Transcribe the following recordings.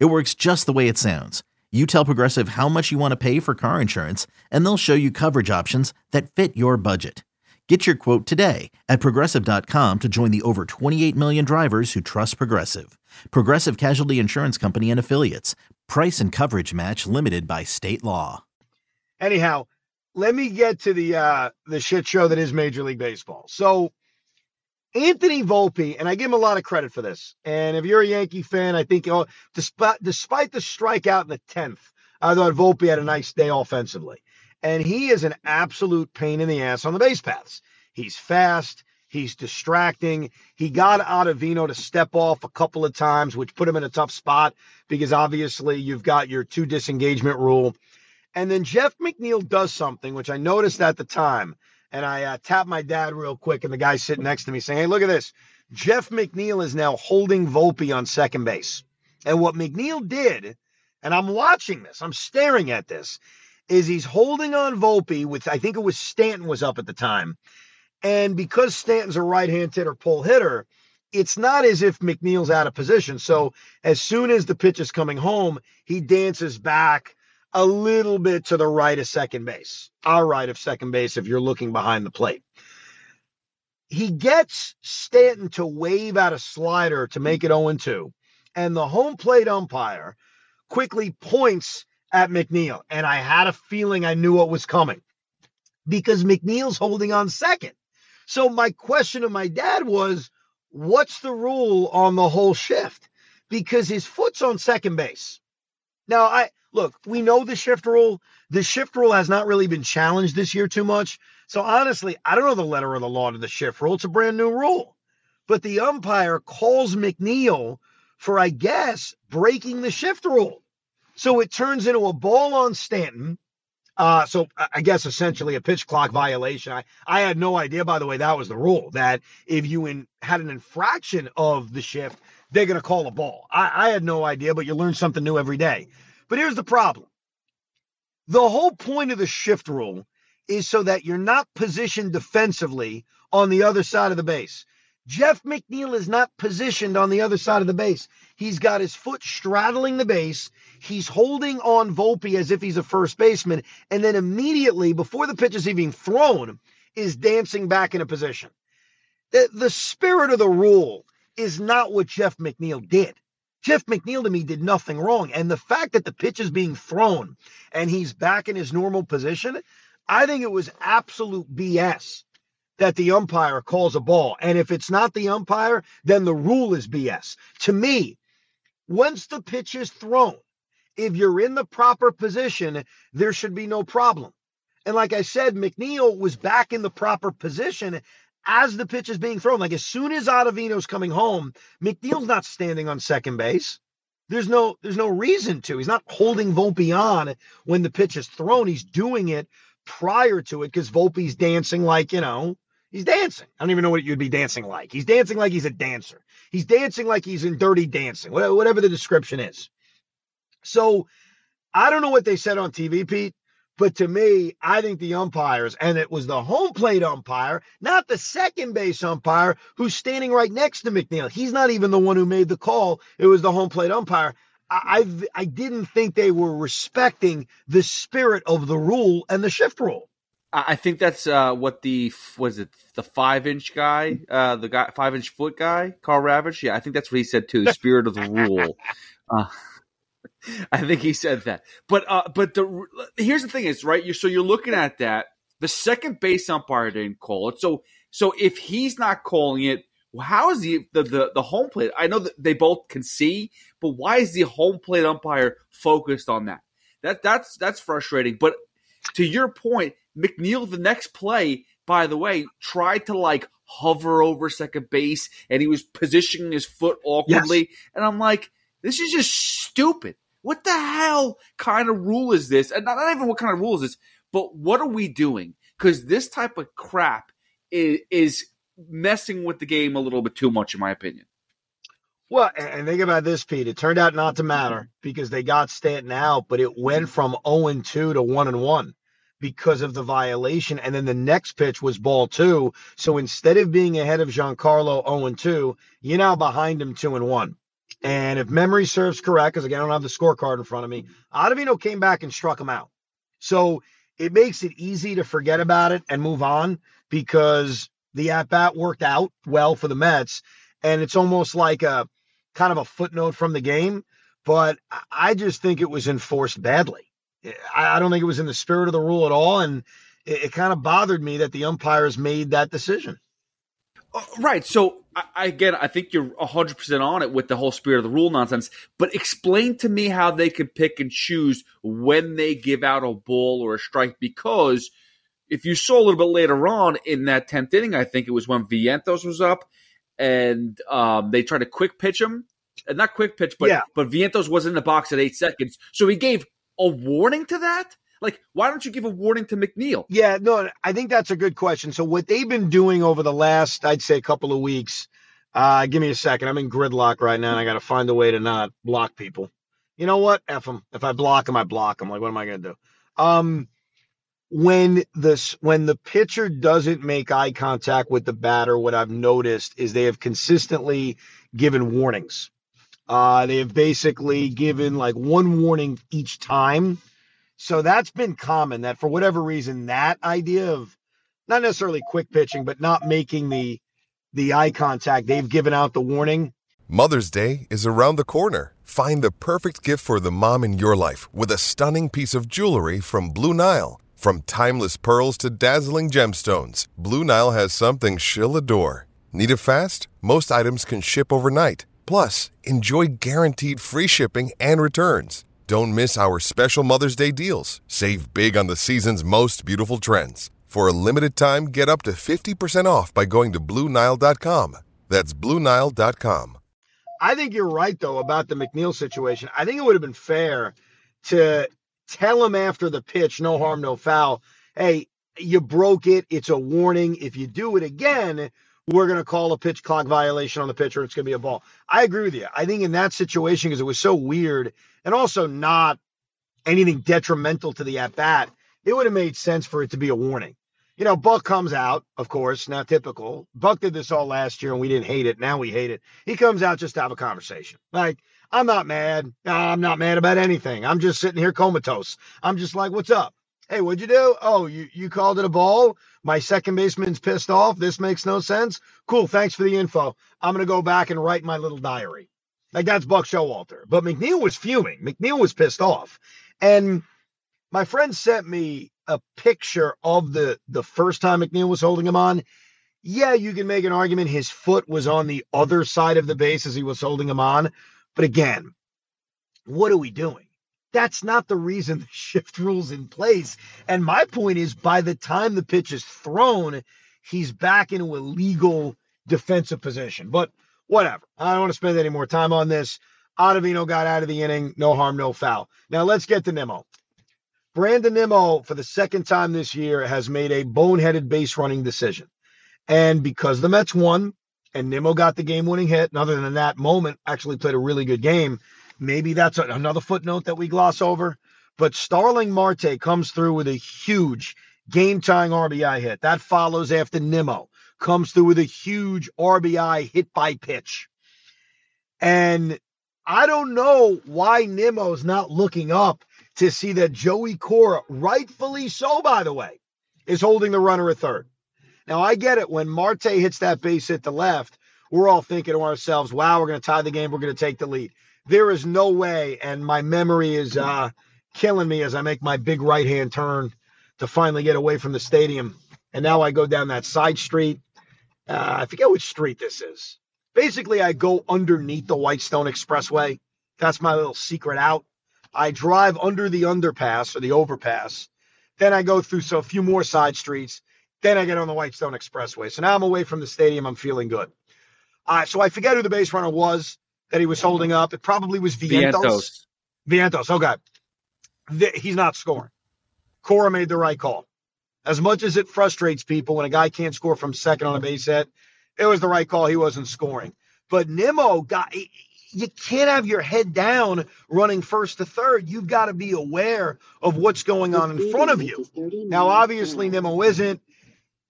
It works just the way it sounds. You tell Progressive how much you want to pay for car insurance, and they'll show you coverage options that fit your budget. Get your quote today at progressive.com to join the over 28 million drivers who trust Progressive. Progressive Casualty Insurance Company and Affiliates. Price and coverage match limited by state law. Anyhow, let me get to the uh the shit show that is Major League Baseball. So Anthony Volpe, and I give him a lot of credit for this. And if you're a Yankee fan, I think oh, despite despite the strikeout in the tenth, I thought Volpe had a nice day offensively. And he is an absolute pain in the ass on the base paths. He's fast. He's distracting. He got Ottavino to step off a couple of times, which put him in a tough spot because obviously you've got your two disengagement rule. And then Jeff McNeil does something, which I noticed at the time and I uh, tapped my dad real quick, and the guy sitting next to me saying, "Hey, look at this. Jeff McNeil is now holding Volpe on second base." And what McNeil did, and I'm watching this, I'm staring at this, is he's holding on Volpe with I think it was Stanton was up at the time, and because Stanton's a right-hand hitter, pull hitter. It's not as if McNeil's out of position. So as soon as the pitch is coming home, he dances back a little bit to the right of second base, our right of second base if you're looking behind the plate. He gets Stanton to wave out a slider to make it 0 2, and the home plate umpire quickly points at McNeil. And I had a feeling I knew what was coming because McNeil's holding on second. So my question to my dad was, what's the rule on the whole shift? Because his foot's on second base. Now, I look, we know the shift rule. The shift rule has not really been challenged this year too much. So honestly, I don't know the letter of the law to the shift rule. It's a brand new rule. But the umpire calls McNeil for, I guess, breaking the shift rule. So it turns into a ball on Stanton. Uh, so I guess essentially a pitch clock violation. I, I had no idea, by the way, that was the rule that if you in, had an infraction of the shift, they're going to call a ball. I, I had no idea, but you learn something new every day. But here's the problem the whole point of the shift rule is so that you're not positioned defensively on the other side of the base. Jeff McNeil is not positioned on the other side of the base. He's got his foot straddling the base. He's holding on Volpe as if he's a first baseman. And then immediately, before the pitch is even thrown, is dancing back into position. The, the spirit of the rule is not what Jeff McNeil did. Jeff McNeil to me did nothing wrong. And the fact that the pitch is being thrown and he's back in his normal position, I think it was absolute BS that the umpire calls a ball. And if it's not the umpire, then the rule is BS. To me, once the pitch is thrown, if you're in the proper position, there should be no problem. And like I said, McNeil was back in the proper position as the pitch is being thrown. Like as soon as Ottavino's coming home, McNeil's not standing on second base. There's no there's no reason to. He's not holding Volpe on when the pitch is thrown. He's doing it prior to it because Volpe's dancing like, you know, he's dancing. I don't even know what you'd be dancing like. He's dancing like he's a dancer. He's dancing like he's in dirty dancing, whatever the description is. So I don't know what they said on TV, Pete, but to me, I think the umpires, and it was the home plate umpire, not the second base umpire who's standing right next to McNeil. He's not even the one who made the call. It was the home plate umpire. I, I, didn't think they were respecting the spirit of the rule and the shift rule. I think that's uh, what the was it the five inch guy, uh, the guy five inch foot guy, Karl Ravech. Yeah, I think that's what he said too. Spirit of the rule. Uh, I think he said that. But uh, but the here's the thing is right. You so you're looking at that. The second base umpire didn't call it. So so if he's not calling it, how is the the the, the home plate? I know that they both can see, but why is the home plate umpire focused on that? That that's that's frustrating. But to your point, McNeil, the next play, by the way, tried to like hover over second base, and he was positioning his foot awkwardly, yes. and I'm like, this is just stupid. What the hell kind of rule is this? And not, not even what kind of rule is this, but what are we doing? Because this type of crap is, is messing with the game a little bit too much, in my opinion. Well, and think about this, Pete. It turned out not to matter because they got Stanton out, but it went from 0 2 to 1 1 because of the violation. And then the next pitch was ball two. So instead of being ahead of Giancarlo 0 2, you're now behind him 2 and 1. And if memory serves correct, because again, I don't have the scorecard in front of me, Ottavino came back and struck him out. So it makes it easy to forget about it and move on because the at bat worked out well for the Mets. And it's almost like a kind of a footnote from the game. But I just think it was enforced badly. I don't think it was in the spirit of the rule at all. And it, it kind of bothered me that the umpires made that decision. Uh, right. So I, again, I think you're 100% on it with the whole spirit of the rule nonsense, but explain to me how they could pick and choose when they give out a ball or a strike because if you saw a little bit later on in that 10th inning, I think it was when Vientos was up and um, they tried to quick pitch him. And not quick pitch, but yeah. but Vientos was in the box at eight seconds. So he gave a warning to that? Like, why don't you give a warning to McNeil? Yeah, no, I think that's a good question. So, what they've been doing over the last, I'd say, a couple of weeks, uh, give me a second. I'm in gridlock right now, and I got to find a way to not block people. You know what? F them. If I block them, I block them. Like, what am I going to do? Um, when this when the pitcher doesn't make eye contact with the batter, what I've noticed is they have consistently given warnings. Uh, they have basically given like one warning each time so that's been common that for whatever reason, that idea of not necessarily quick pitching, but not making the the eye contact, they've given out the warning. Mother's Day is around the corner. Find the perfect gift for the mom in your life with a stunning piece of jewelry from Blue Nile. From timeless pearls to dazzling gemstones, Blue Nile has something she'll adore. Need it fast? Most items can ship overnight. Plus, enjoy guaranteed free shipping and returns. Don't miss our special Mother's Day deals. Save big on the season's most beautiful trends. For a limited time, get up to 50% off by going to Bluenile.com. That's Bluenile.com. I think you're right, though, about the McNeil situation. I think it would have been fair to tell him after the pitch, no harm, no foul. Hey, you broke it. It's a warning. If you do it again, we're going to call a pitch clock violation on the pitcher. It's going to be a ball. I agree with you. I think in that situation, because it was so weird and also not anything detrimental to the at bat, it would have made sense for it to be a warning. You know, Buck comes out, of course, not typical. Buck did this all last year and we didn't hate it. Now we hate it. He comes out just to have a conversation. Like, I'm not mad. I'm not mad about anything. I'm just sitting here comatose. I'm just like, what's up? Hey, what'd you do? Oh, you, you called it a ball. My second baseman's pissed off. This makes no sense. Cool. Thanks for the info. I'm going to go back and write my little diary. Like that's Buck Showalter. But McNeil was fuming. McNeil was pissed off. And my friend sent me a picture of the the first time McNeil was holding him on. Yeah, you can make an argument his foot was on the other side of the base as he was holding him on. But again, what are we doing? That's not the reason the shift rule's in place. And my point is by the time the pitch is thrown, he's back into a legal defensive position. But whatever. I don't want to spend any more time on this. Ottavino got out of the inning. No harm, no foul. Now let's get to Nimmo. Brandon Nimmo, for the second time this year, has made a boneheaded base running decision. And because the Mets won and Nimmo got the game winning hit, and other than that moment, actually played a really good game, Maybe that's another footnote that we gloss over. But Starling Marte comes through with a huge game tying RBI hit. That follows after Nimmo comes through with a huge RBI hit by pitch. And I don't know why Nimmo's not looking up to see that Joey Cora, rightfully so, by the way, is holding the runner at third. Now, I get it. When Marte hits that base hit the left, we're all thinking to ourselves, wow, we're going to tie the game. We're going to take the lead there is no way, and my memory is uh, killing me as I make my big right hand turn to finally get away from the stadium. And now I go down that side street. Uh, I forget which street this is. Basically, I go underneath the Whitestone Expressway. That's my little secret out. I drive under the underpass or the overpass. Then I go through so a few more side streets. Then I get on the Whitestone Expressway. So now I'm away from the stadium. I'm feeling good. Uh, so I forget who the base runner was that he was holding up. It probably was Vientos. Vientos. Vientos, okay. Th- he's not scoring. Cora made the right call. As much as it frustrates people when a guy can't score from second on a base hit, it was the right call. He wasn't scoring. But Nimmo got you can't have your head down running first to third. You've got to be aware of what's going on in front of you. Now, obviously, Nimmo isn't.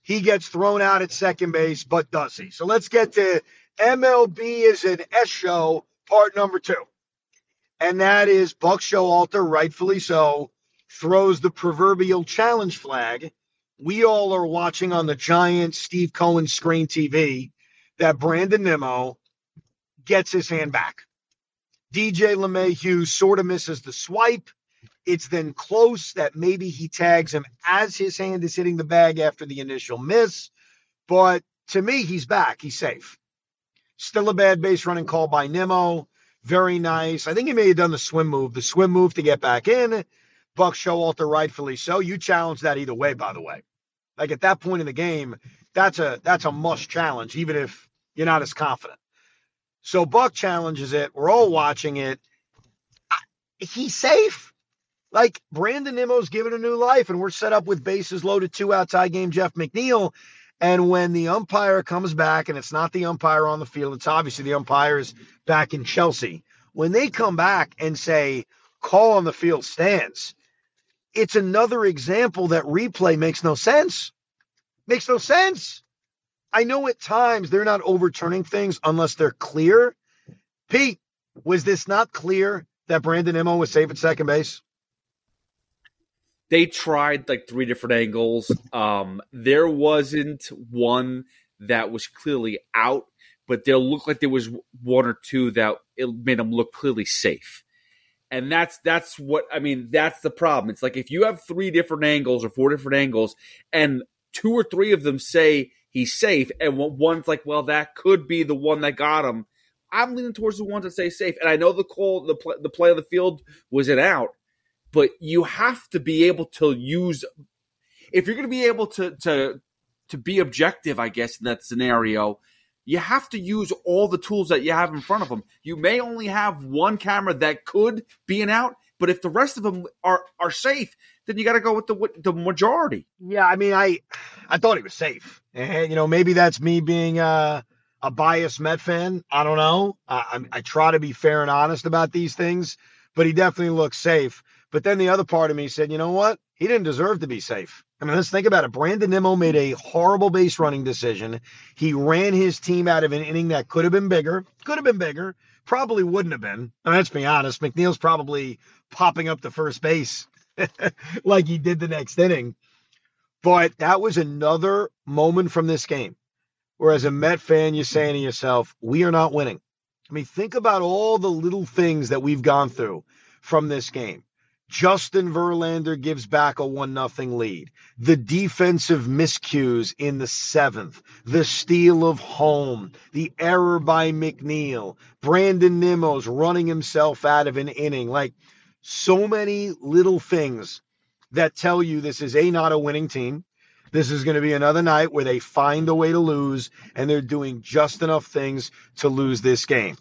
He gets thrown out at second base, but does he? So let's get to MLB is an S show, part number two. And that is Buck Showalter, rightfully so, throws the proverbial challenge flag. We all are watching on the giant Steve Cohen screen TV that Brandon Nimmo gets his hand back. DJ LeMahieu sort of misses the swipe. It's then close that maybe he tags him as his hand is hitting the bag after the initial miss. But to me, he's back. He's safe. Still a bad base running call by Nimmo. Very nice. I think he may have done the swim move, the swim move to get back in. Buck Showalter rightfully so. You challenge that either way, by the way. Like at that point in the game, that's a that's a must challenge, even if you're not as confident. So Buck challenges it. We're all watching it. He's safe. Like Brandon Nimmo's given a new life, and we're set up with bases loaded, two outside game, Jeff McNeil. And when the umpire comes back, and it's not the umpire on the field, it's obviously the umpires back in Chelsea. When they come back and say, call on the field stands, it's another example that replay makes no sense. Makes no sense. I know at times they're not overturning things unless they're clear. Pete, was this not clear that Brandon Nimmo was safe at second base? They tried like three different angles. Um, there wasn't one that was clearly out, but there looked like there was one or two that it made them look clearly safe. And that's that's what I mean. That's the problem. It's like if you have three different angles or four different angles, and two or three of them say he's safe, and one's like, well, that could be the one that got him. I'm leaning towards the ones that say safe, and I know the call, the play, the play of the field was it out, but you have to be able to use if you're going to be able to to to be objective, I guess in that scenario. You have to use all the tools that you have in front of them. You may only have one camera that could be an out, but if the rest of them are are safe, then you got to go with the the majority. Yeah, I mean, I I thought he was safe, and you know maybe that's me being uh, a biased Met fan. I don't know. I, I try to be fair and honest about these things, but he definitely looks safe. But then the other part of me said, you know what? He didn't deserve to be safe. I mean, let's think about it. Brandon Nimmo made a horrible base running decision. He ran his team out of an inning that could have been bigger, could have been bigger, probably wouldn't have been. Mean, let's be honest. McNeil's probably popping up the first base like he did the next inning. But that was another moment from this game where, as a Met fan, you're saying to yourself, we are not winning. I mean, think about all the little things that we've gone through from this game. Justin Verlander gives back a 1 0 lead. The defensive miscues in the seventh, the steal of home, the error by McNeil, Brandon Nimmo's running himself out of an inning. Like so many little things that tell you this is a not a winning team. This is going to be another night where they find a way to lose and they're doing just enough things to lose this game.